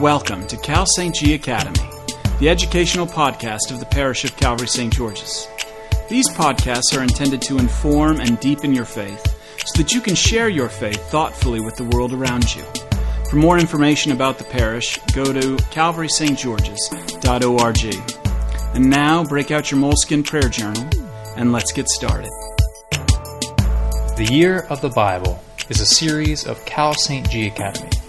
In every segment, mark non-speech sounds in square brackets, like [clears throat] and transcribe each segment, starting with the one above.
Welcome to Cal St. G Academy, the educational podcast of the parish of Calvary St. George's. These podcasts are intended to inform and deepen your faith so that you can share your faith thoughtfully with the world around you. For more information about the parish, go to calvarystgeorges.org. And now, break out your moleskin prayer journal and let's get started. The Year of the Bible is a series of Cal St. G Academy.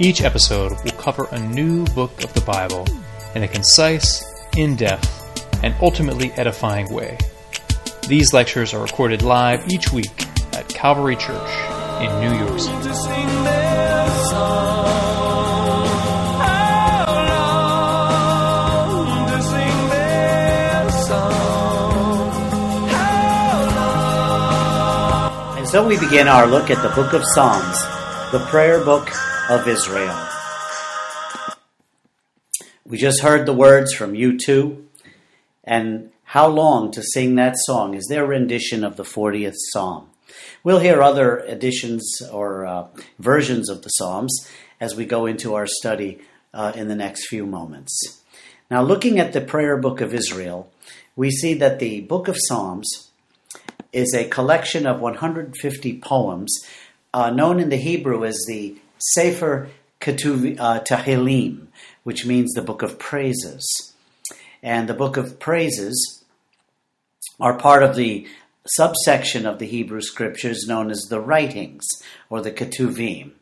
Each episode will cover a new book of the Bible in a concise, in depth, and ultimately edifying way. These lectures are recorded live each week at Calvary Church in New York City. And so we begin our look at the book of Psalms, the prayer book of Israel. We just heard the words from U2 and how long to sing that song is their rendition of the 40th Psalm. We'll hear other editions or uh, versions of the Psalms as we go into our study uh, in the next few moments. Now, looking at the prayer book of Israel, we see that the book of Psalms is a collection of 150 poems uh, known in the Hebrew as the Sefer Ketuv uh, Tehillim, which means the book of praises. And the book of praises are part of the subsection of the Hebrew scriptures known as the writings or the Ketuvim.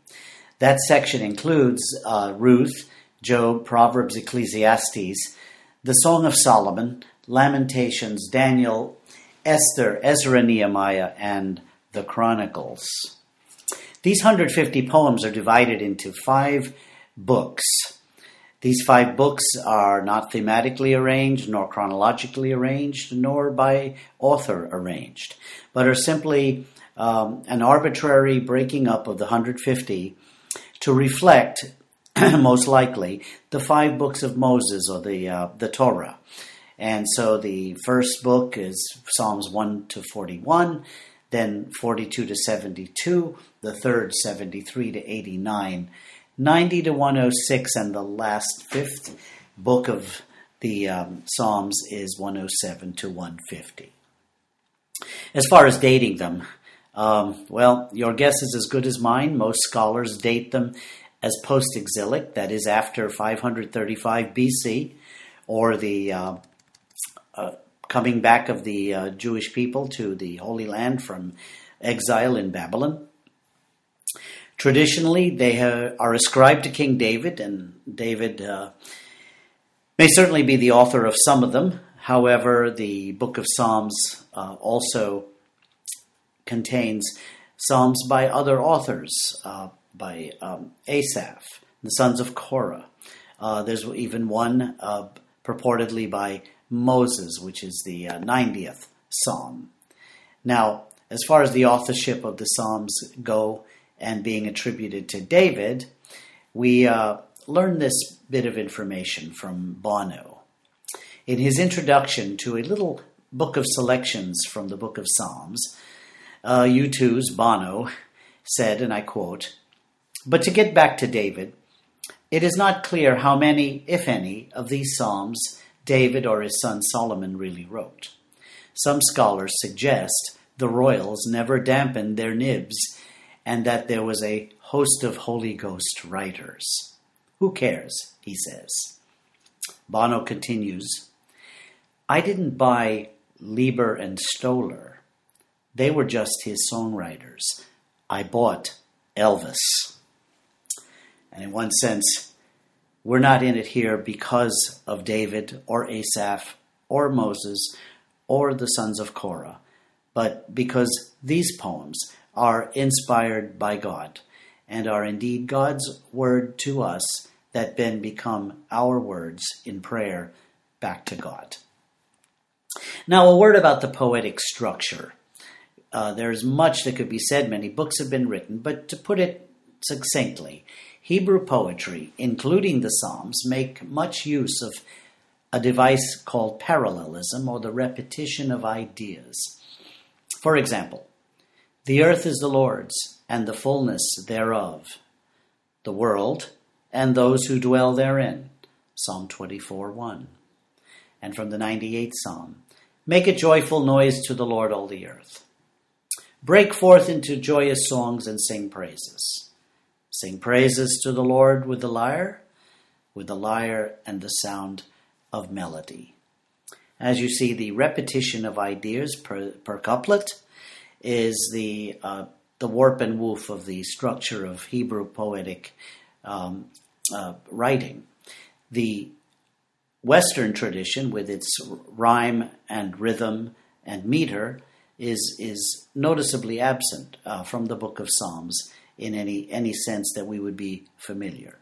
That section includes uh, Ruth, Job, Proverbs, Ecclesiastes, the Song of Solomon, Lamentations, Daniel, Esther, Ezra, Nehemiah, and the Chronicles. These 150 poems are divided into five books. These five books are not thematically arranged, nor chronologically arranged, nor by author arranged, but are simply um, an arbitrary breaking up of the 150 to reflect, [clears throat] most likely, the five books of Moses or the, uh, the Torah. And so the first book is Psalms 1 to 41, then 42 to 72, the third 73 to 89, 90 to 106, and the last fifth book of the um, Psalms is 107 to 150. As far as dating them, um, well, your guess is as good as mine. Most scholars date them as post exilic, that is, after 535 BC, or the uh, uh, coming back of the uh, Jewish people to the Holy Land from exile in Babylon. Traditionally, they have, are ascribed to King David, and David uh, may certainly be the author of some of them. However, the book of Psalms uh, also contains psalms by other authors, uh, by um, Asaph, the sons of Korah. Uh, there's even one purportedly by Moses, which is the uh, 90th Psalm. Now, as far as the authorship of the Psalms go and being attributed to David, we uh, learn this bit of information from Bono. In his introduction to a little book of selections from the book of Psalms, uh, U2's Bono said, and I quote, But to get back to David, it is not clear how many, if any, of these Psalms David or his son Solomon really wrote. Some scholars suggest the royals never dampened their nibs and that there was a host of Holy Ghost writers. Who cares? he says. Bono continues I didn't buy Leiber and Stoller. They were just his songwriters. I bought Elvis. And in one sense, we're not in it here because of David or Asaph or Moses or the sons of Korah, but because these poems are inspired by God and are indeed God's word to us that then become our words in prayer back to God. Now, a word about the poetic structure. Uh, there's much that could be said, many books have been written, but to put it succinctly, Hebrew poetry, including the Psalms, make much use of a device called parallelism or the repetition of ideas. For example, the earth is the Lord's and the fullness thereof, the world and those who dwell therein. Psalm 24 1. And from the 98th Psalm, Make a joyful noise to the Lord, all the earth. Break forth into joyous songs and sing praises. Sing praises to the Lord with the lyre, with the lyre and the sound of melody. As you see, the repetition of ideas per, per couplet is the uh, the warp and woof of the structure of Hebrew poetic um, uh, writing. The Western tradition, with its rhyme and rhythm and meter, is is noticeably absent uh, from the Book of Psalms in any any sense that we would be familiar.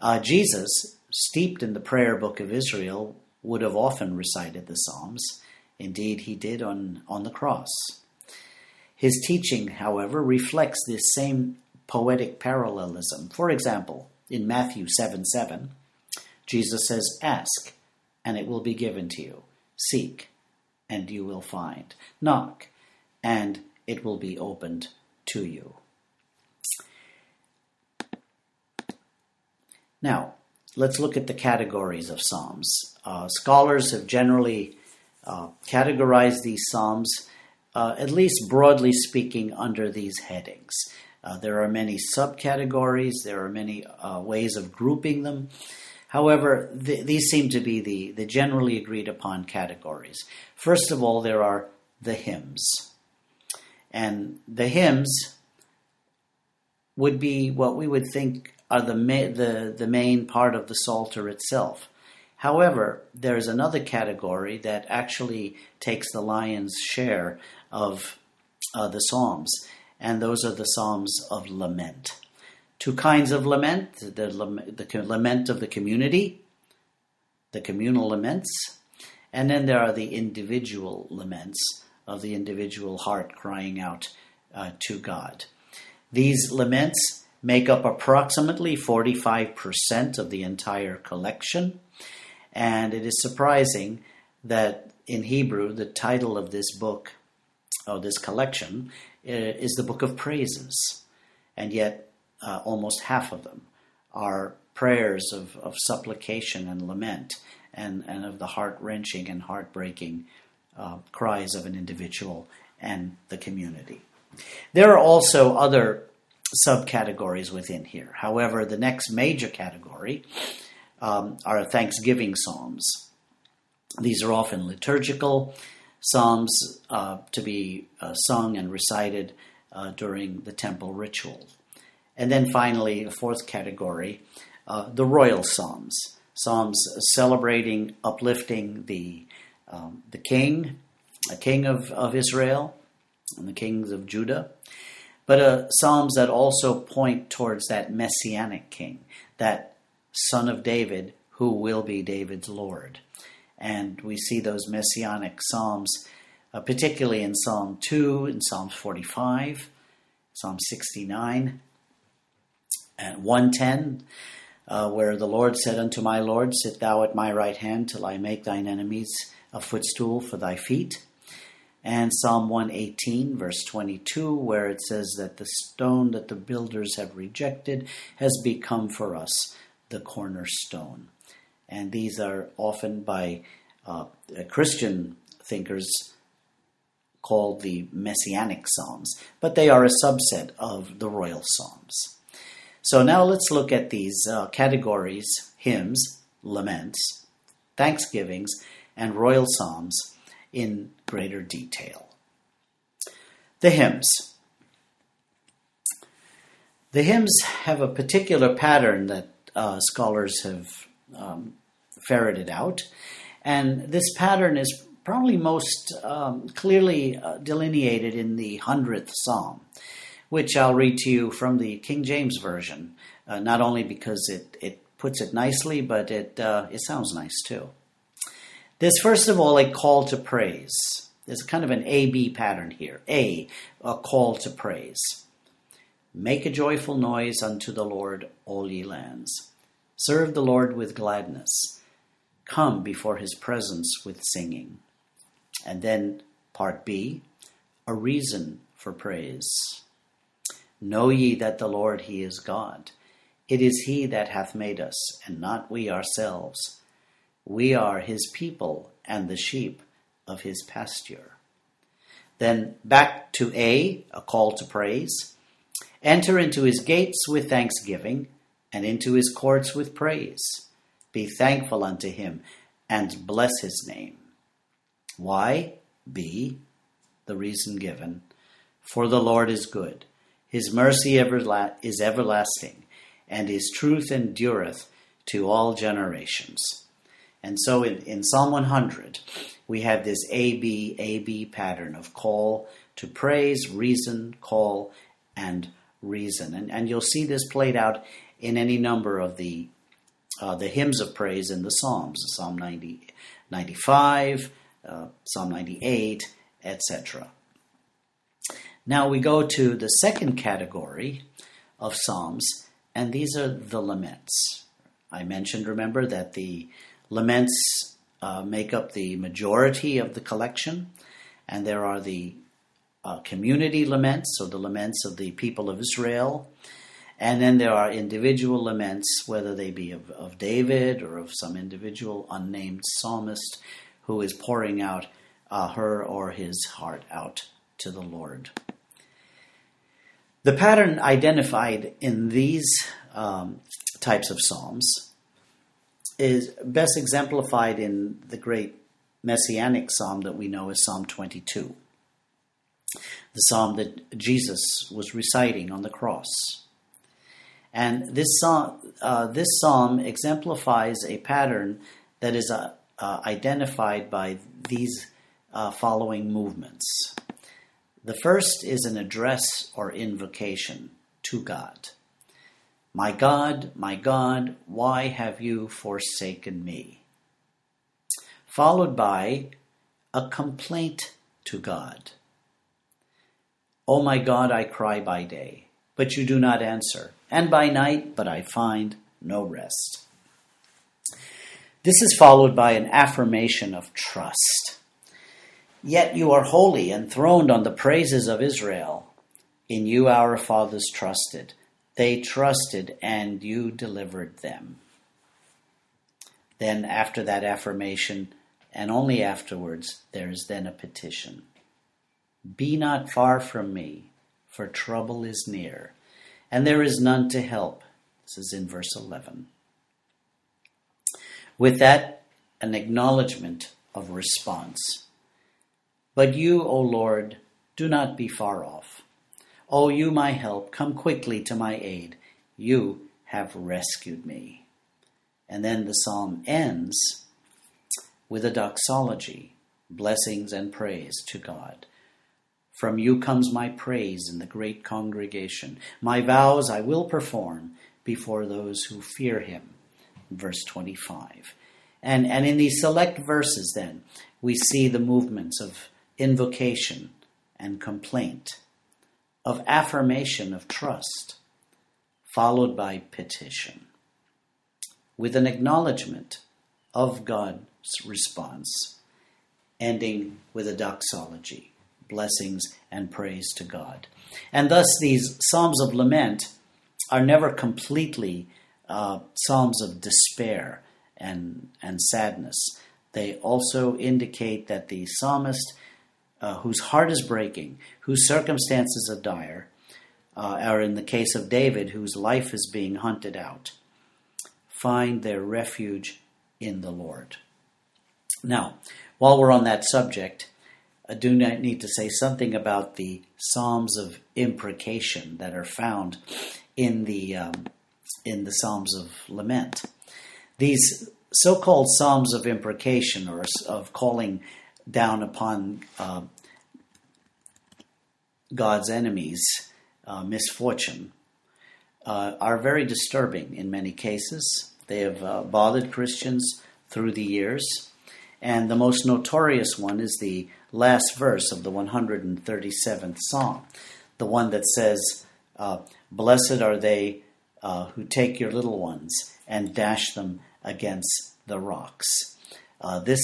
Uh, Jesus, steeped in the prayer book of Israel, would have often recited the Psalms. Indeed, he did on on the cross. His teaching, however, reflects this same poetic parallelism. For example, in Matthew 7 7, Jesus says, Ask, and it will be given to you. Seek, and you will find. Knock, and it will be opened to you. Now, let's look at the categories of Psalms. Uh, scholars have generally uh, categorized these Psalms, uh, at least broadly speaking, under these headings. Uh, there are many subcategories, there are many uh, ways of grouping them. However, th- these seem to be the, the generally agreed upon categories. First of all, there are the hymns. And the hymns would be what we would think are the, ma- the, the main part of the Psalter itself. However, there's another category that actually takes the lion's share of uh, the Psalms, and those are the Psalms of lament two kinds of lament the, the lament of the community, the communal laments, and then there are the individual laments of the individual heart crying out uh, to God. These laments make up approximately 45% of the entire collection, and it is surprising that in Hebrew, the title of this book, or this collection, uh, is the Book of Praises. And yet, uh, almost half of them are prayers of, of supplication and lament and, and of the heart wrenching and heartbreaking uh, cries of an individual and the community. There are also other subcategories within here. However, the next major category um, are Thanksgiving Psalms. These are often liturgical psalms uh, to be uh, sung and recited uh, during the temple ritual. And then finally, the fourth category, uh, the royal psalms, psalms celebrating, uplifting the um, the king, a king of, of Israel, and the kings of Judah, but uh, psalms that also point towards that messianic king, that son of David who will be David's Lord. And we see those messianic psalms, uh, particularly in Psalm 2, in Psalm 45, Psalm 69, and 110, uh, where the Lord said unto my Lord, Sit thou at my right hand till I make thine enemies a footstool for thy feet. And Psalm 118, verse 22, where it says that the stone that the builders have rejected has become for us the cornerstone. And these are often by uh, Christian thinkers called the Messianic Psalms, but they are a subset of the Royal Psalms. So now let's look at these uh, categories hymns, laments, thanksgivings, and royal psalms in greater detail. The hymns. The hymns have a particular pattern that uh, scholars have um, ferreted out, and this pattern is probably most um, clearly uh, delineated in the 100th Psalm which I'll read to you from the King James Version, uh, not only because it, it puts it nicely, but it, uh, it sounds nice too. There's first of all a call to praise. There's kind of an A B pattern here. A, a call to praise. Make a joyful noise unto the Lord, all ye lands. Serve the Lord with gladness. Come before his presence with singing. And then part B, a reason for praise. Know ye that the Lord, He is God. It is he that hath made us, and not we ourselves. We are his people and the sheep of his pasture. Then back to A, a call to praise. Enter into his gates with thanksgiving, and into his courts with praise. Be thankful unto him, and bless his name. Why? B, the reason given. For the Lord is good. His mercy is everlasting, and his truth endureth to all generations. And so in, in Psalm 100, we have this A B A B pattern of call to praise, reason, call, and reason. And, and you'll see this played out in any number of the uh, the hymns of praise in the Psalms, Psalm 90, 95, uh, Psalm 98, etc. Now we go to the second category of Psalms, and these are the laments. I mentioned, remember, that the laments uh, make up the majority of the collection, and there are the uh, community laments, or the laments of the people of Israel, and then there are individual laments, whether they be of, of David or of some individual unnamed psalmist who is pouring out uh, her or his heart out to the Lord. The pattern identified in these um, types of psalms is best exemplified in the great messianic psalm that we know as Psalm 22, the psalm that Jesus was reciting on the cross. And this psalm, uh, this psalm exemplifies a pattern that is uh, uh, identified by these uh, following movements. The first is an address or invocation to God. My God, my God, why have you forsaken me? Followed by a complaint to God. O oh my God, I cry by day, but you do not answer, and by night, but I find no rest. This is followed by an affirmation of trust. Yet you are holy, enthroned on the praises of Israel. In you our fathers trusted. They trusted, and you delivered them. Then, after that affirmation, and only afterwards, there is then a petition Be not far from me, for trouble is near, and there is none to help. This is in verse 11. With that, an acknowledgement of response. But you, O Lord, do not be far off. O you, my help, come quickly to my aid. You have rescued me. And then the psalm ends with a doxology, blessings and praise to God. From you comes my praise in the great congregation. My vows I will perform before those who fear him. Verse 25. And, and in these select verses, then, we see the movements of invocation and complaint of affirmation of trust, followed by petition, with an acknowledgement of God's response, ending with a doxology, blessings and praise to God. And thus, these Psalms of Lament are never completely uh, Psalms of despair and, and sadness. They also indicate that the psalmist uh, whose heart is breaking, whose circumstances are dire, uh, or in the case of David, whose life is being hunted out, find their refuge in the Lord. Now, while we're on that subject, I do need to say something about the Psalms of imprecation that are found in the um, in the Psalms of lament. These so-called Psalms of imprecation or of calling down upon uh, God's enemies' uh, misfortune uh, are very disturbing in many cases. They have uh, bothered Christians through the years. And the most notorious one is the last verse of the 137th Psalm, the one that says, uh, Blessed are they uh, who take your little ones and dash them against the rocks. Uh, this,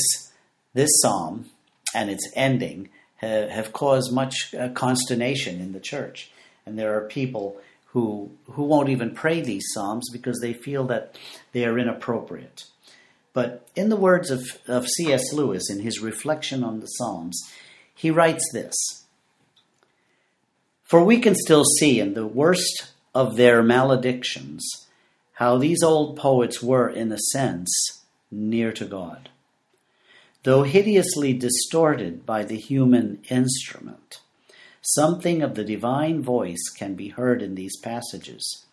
this psalm and its ending have, have caused much uh, consternation in the church. And there are people who, who won't even pray these Psalms because they feel that they are inappropriate. But in the words of, of C.S. Lewis in his reflection on the Psalms, he writes this For we can still see in the worst of their maledictions how these old poets were, in a sense, near to God. Though hideously distorted by the human instrument, something of the divine voice can be heard in these passages.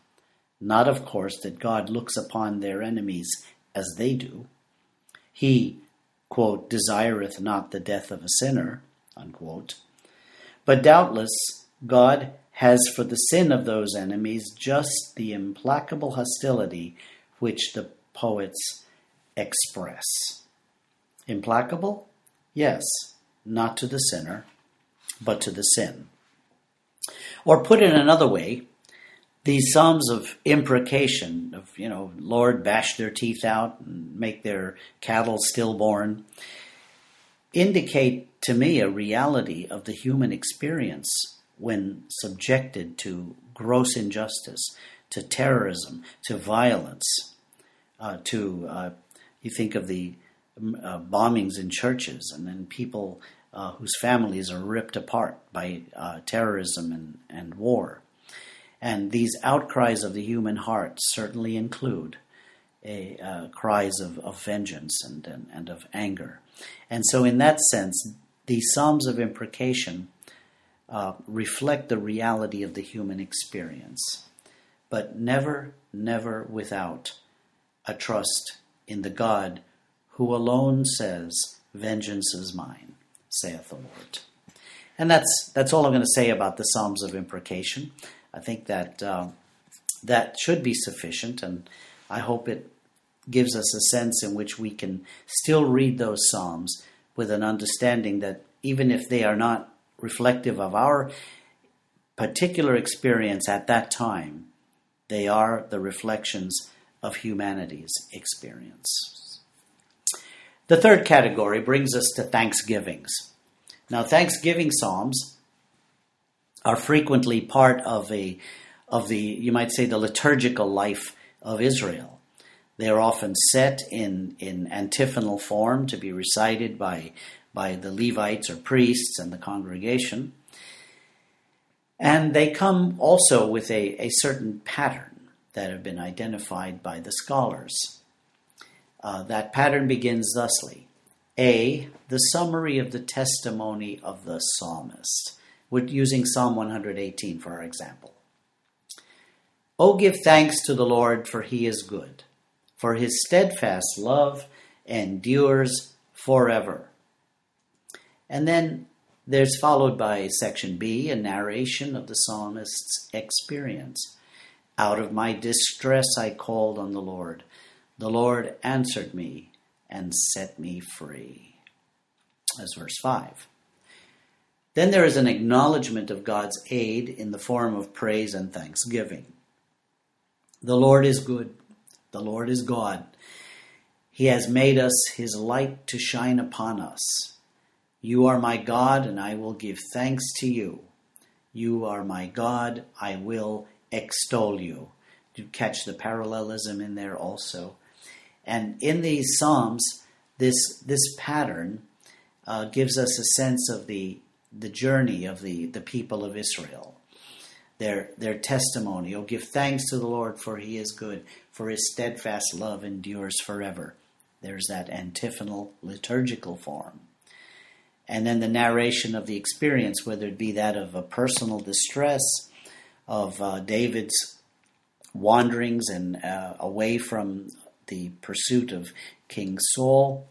Not, of course, that God looks upon their enemies as they do. He, quote, desireth not the death of a sinner, unquote. But doubtless God has for the sin of those enemies just the implacable hostility which the poets express. Implacable? Yes, not to the sinner, but to the sin. Or put in another way, these psalms of imprecation, of, you know, Lord, bash their teeth out and make their cattle stillborn, indicate to me a reality of the human experience when subjected to gross injustice, to terrorism, to violence, uh, to, uh, you think of the uh, bombings in churches and then people uh, whose families are ripped apart by uh, terrorism and, and war. And these outcries of the human heart certainly include a, uh, cries of, of vengeance and, and, and, of anger. And so, in that sense, these Psalms of imprecation uh, reflect the reality of the human experience, but never, never without a trust in the God who alone says, Vengeance is mine saith the Lord. And that's that's all I'm going to say about the Psalms of imprecation. I think that uh, that should be sufficient, and I hope it gives us a sense in which we can still read those Psalms with an understanding that even if they are not reflective of our particular experience at that time, they are the reflections of humanity's experience. The third category brings us to thanksgivings. Now, thanksgiving psalms are frequently part of a of the you might say the liturgical life of Israel. They are often set in in antiphonal form to be recited by by the Levites or priests and the congregation. And they come also with a, a certain pattern that have been identified by the scholars. Uh, that pattern begins thusly A, the summary of the testimony of the psalmist. We're using Psalm 118 for our example. Oh, give thanks to the Lord, for he is good, for his steadfast love endures forever. And then there's followed by section B, a narration of the psalmist's experience. Out of my distress I called on the Lord. The Lord answered me and set me free. That's verse 5. Then there is an acknowledgement of God's aid in the form of praise and thanksgiving. The Lord is good. The Lord is God. He has made us his light to shine upon us. You are my God, and I will give thanks to you. You are my God, I will extol you. You catch the parallelism in there also? And in these Psalms, this, this pattern uh, gives us a sense of the, the journey of the, the people of Israel, their, their testimony. Oh, give thanks to the Lord, for he is good, for his steadfast love endures forever. There's that antiphonal liturgical form. And then the narration of the experience, whether it be that of a personal distress, of uh, David's wanderings and uh, away from the pursuit of King Saul,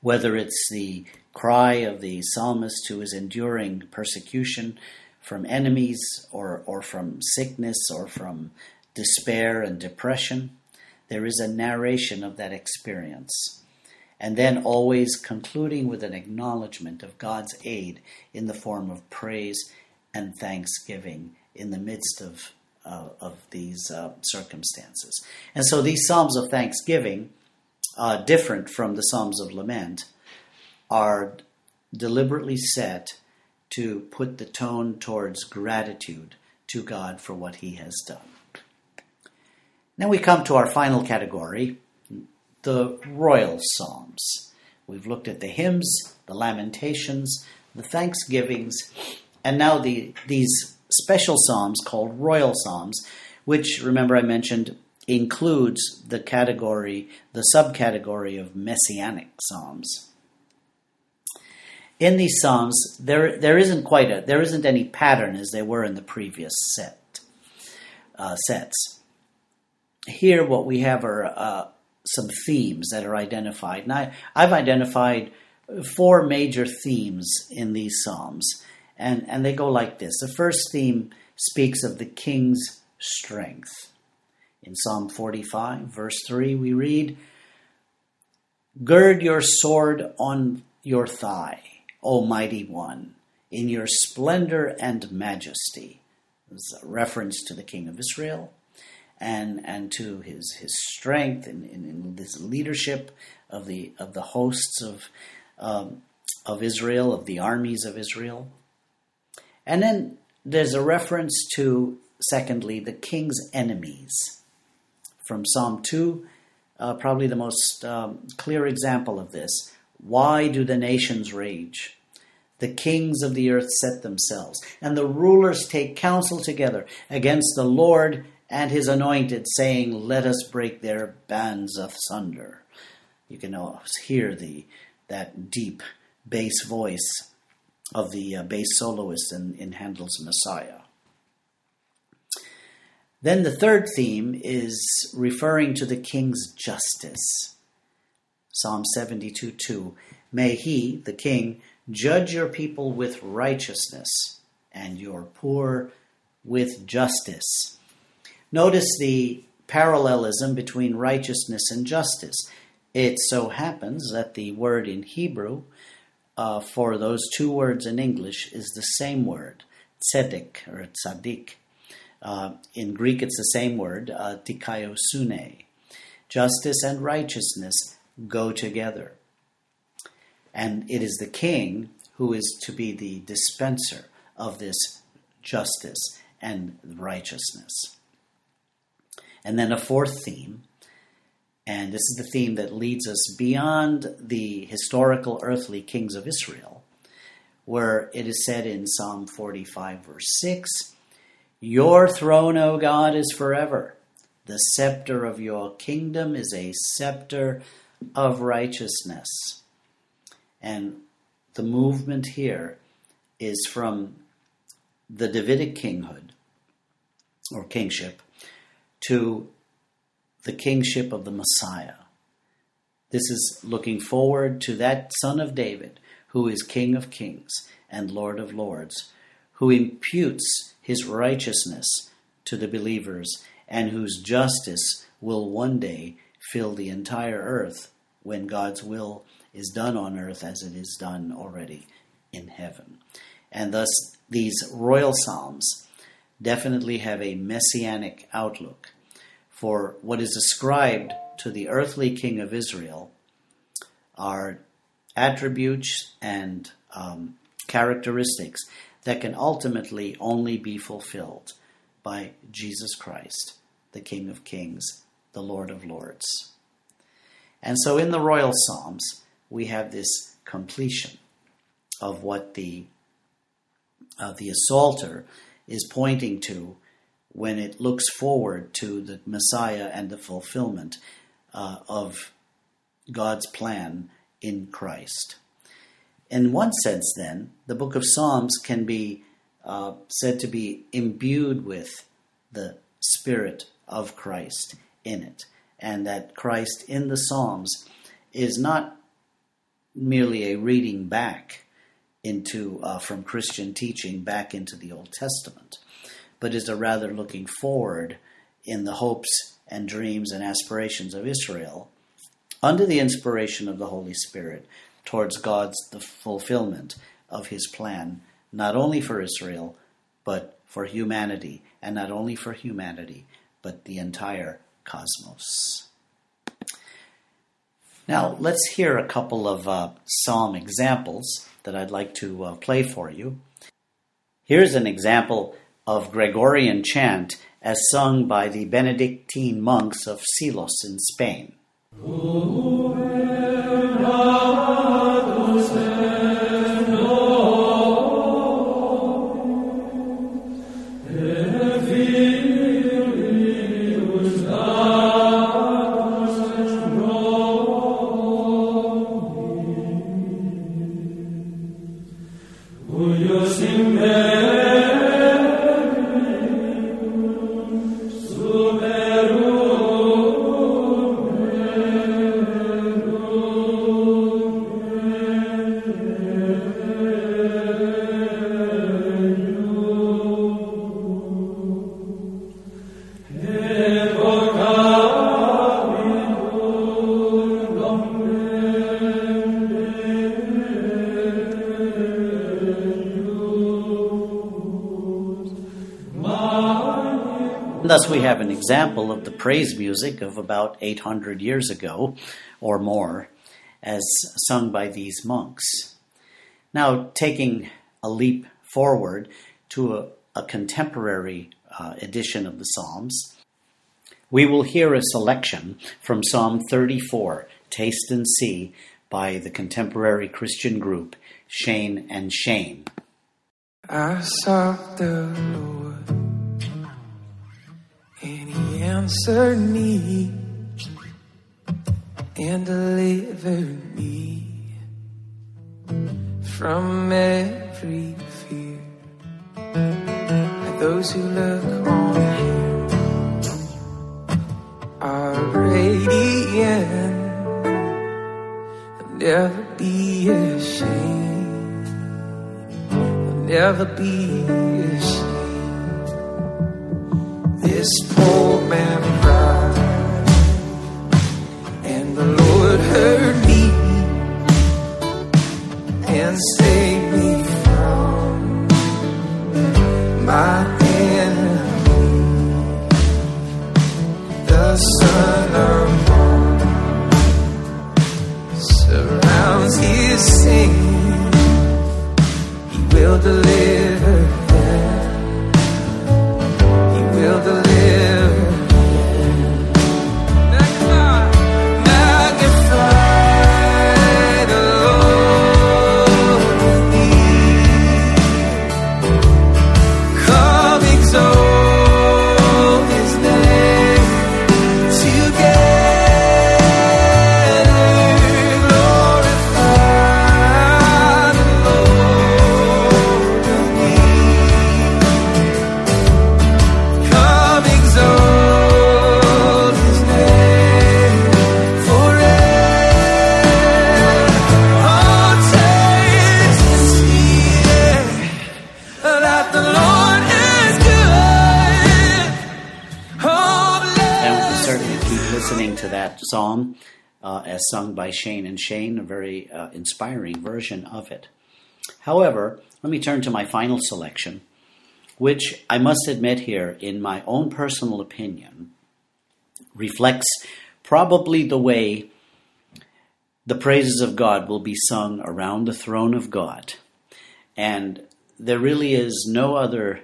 whether it's the cry of the psalmist who is enduring persecution from enemies or, or from sickness or from despair and depression. There is a narration of that experience. And then always concluding with an acknowledgement of God's aid in the form of praise and thanksgiving in the midst of uh, of these uh, circumstances. And so these Psalms of Thanksgiving, uh, different from the Psalms of Lament, are deliberately set to put the tone towards gratitude to God for what he has done. Then we come to our final category, the royal psalms. We've looked at the hymns, the lamentations, the thanksgivings, and now the, these special psalms called royal psalms, which, remember, I mentioned includes the category, the subcategory of messianic psalms. In these psalms, there there isn't quite a there isn't any pattern as there were in the previous set uh, sets. Here, what we have are uh, some themes that are identified, and I, I've identified four major themes in these psalms, and and they go like this. The first theme speaks of the king's strength. In Psalm 45, verse 3, we read, Gird your sword on your thigh, O mighty one, in your splendor and majesty. Is a reference to the king of Israel and, and to his, his strength and, and his leadership of the, of the hosts of, um, of Israel, of the armies of Israel. And then there's a reference to, secondly, the king's enemies from Psalm 2, uh, probably the most um, clear example of this. Why do the nations rage? The kings of the earth set themselves, and the rulers take counsel together against the Lord and his anointed, saying, Let us break their bands asunder. You can hear the that deep bass voice of the uh, bass soloist in, in Handel's Messiah. Then the third theme is referring to the king's justice. Psalm 72 2. May he, the king, judge your people with righteousness and your poor with justice. Notice the parallelism between righteousness and justice. It so happens that the word in Hebrew uh, for those two words in English is the same word, tzedek or tzaddik. Uh, in Greek, it's the same word, uh, dikaiosune. Justice and righteousness go together. And it is the king who is to be the dispenser of this justice and righteousness. And then a fourth theme, and this is the theme that leads us beyond the historical earthly kings of Israel, where it is said in Psalm 45, verse 6 your throne, O God, is forever. The scepter of your kingdom is a scepter of righteousness. And the movement here is from the Davidic kinghood or kingship to the kingship of the Messiah. This is looking forward to that son of David who is King of kings and Lord of lords, who imputes his righteousness to the believers, and whose justice will one day fill the entire earth when God's will is done on earth as it is done already in heaven. And thus, these royal psalms definitely have a messianic outlook for what is ascribed to the earthly king of Israel are attributes and um, characteristics that can ultimately only be fulfilled by Jesus Christ, the King of Kings, the Lord of Lords. And so in the Royal Psalms, we have this completion of what the, uh, the Psalter is pointing to when it looks forward to the Messiah and the fulfillment uh, of God's plan in Christ. In one sense, then, the book of Psalms can be uh, said to be imbued with the Spirit of Christ in it, and that Christ in the Psalms is not merely a reading back into uh, from Christian teaching back into the Old Testament, but is a rather looking forward in the hopes and dreams and aspirations of Israel under the inspiration of the Holy Spirit towards God's the fulfillment of his plan, not only for Israel, but for humanity, and not only for humanity, but the entire cosmos. Now, let's hear a couple of uh, psalm examples that I'd like to uh, play for you. Here's an example of Gregorian chant as sung by the Benedictine monks of Silos in Spain. Example of the praise music of about 800 years ago or more, as sung by these monks. Now, taking a leap forward to a, a contemporary uh, edition of the Psalms, we will hear a selection from Psalm 34, Taste and See, by the contemporary Christian group Shane and Shane. I sought the Lord answered me and deliver me from every fear. Those who look on him are radiant, they'll never be ashamed, they'll never be ashamed. This poor man by Shane and Shane, a very uh, inspiring version of it. However, let me turn to my final selection, which I must admit here, in my own personal opinion, reflects probably the way the praises of God will be sung around the throne of God. And there really is no other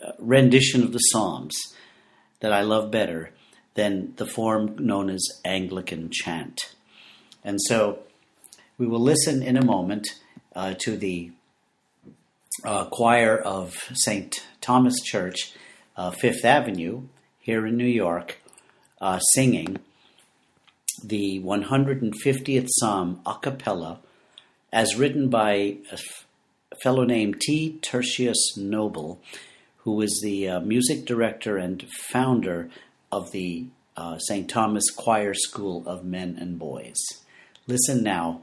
uh, rendition of the Psalms that I love better than the form known as Anglican chant. And so we will listen in a moment uh, to the uh, choir of St. Thomas Church, uh, Fifth Avenue, here in New York, uh, singing the 150th Psalm a cappella as written by a fellow named T. Tertius Noble, who is the uh, music director and founder of the uh, St. Thomas Choir School of Men and Boys. Listen now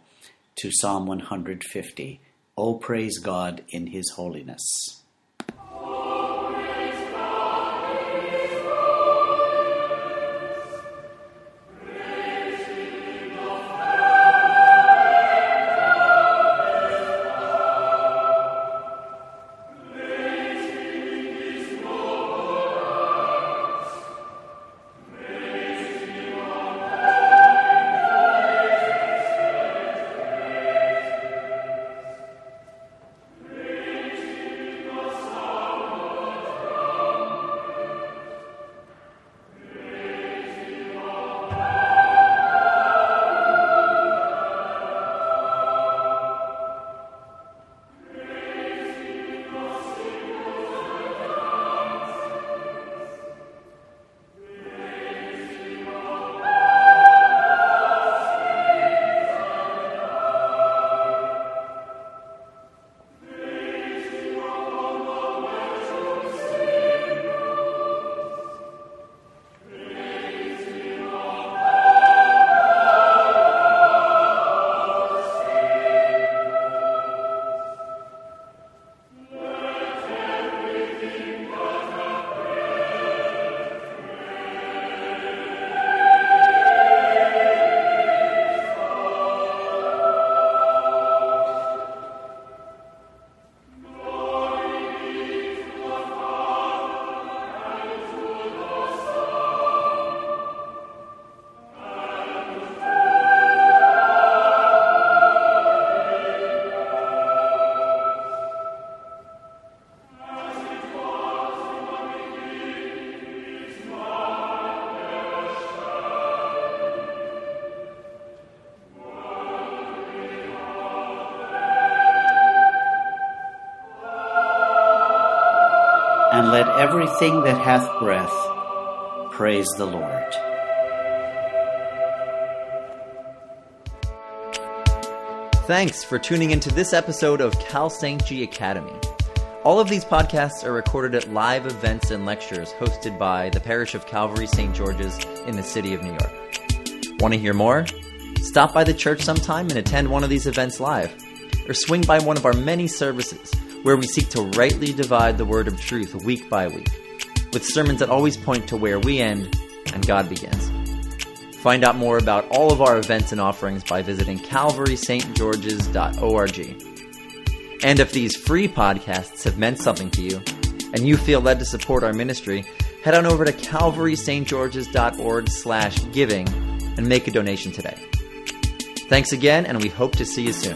to Psalm 150. O praise God in his holiness. Everything that hath breath praise the Lord. Thanks for tuning into this episode of Cal St. G Academy. All of these podcasts are recorded at live events and lectures hosted by the Parish of Calvary St. George's in the city of New York. Want to hear more? Stop by the church sometime and attend one of these events live, or swing by one of our many services where we seek to rightly divide the word of truth week by week, with sermons that always point to where we end and God begins. Find out more about all of our events and offerings by visiting calvarystgeorges.org. And if these free podcasts have meant something to you, and you feel led to support our ministry, head on over to calvarystgeorges.org slash giving and make a donation today. Thanks again, and we hope to see you soon.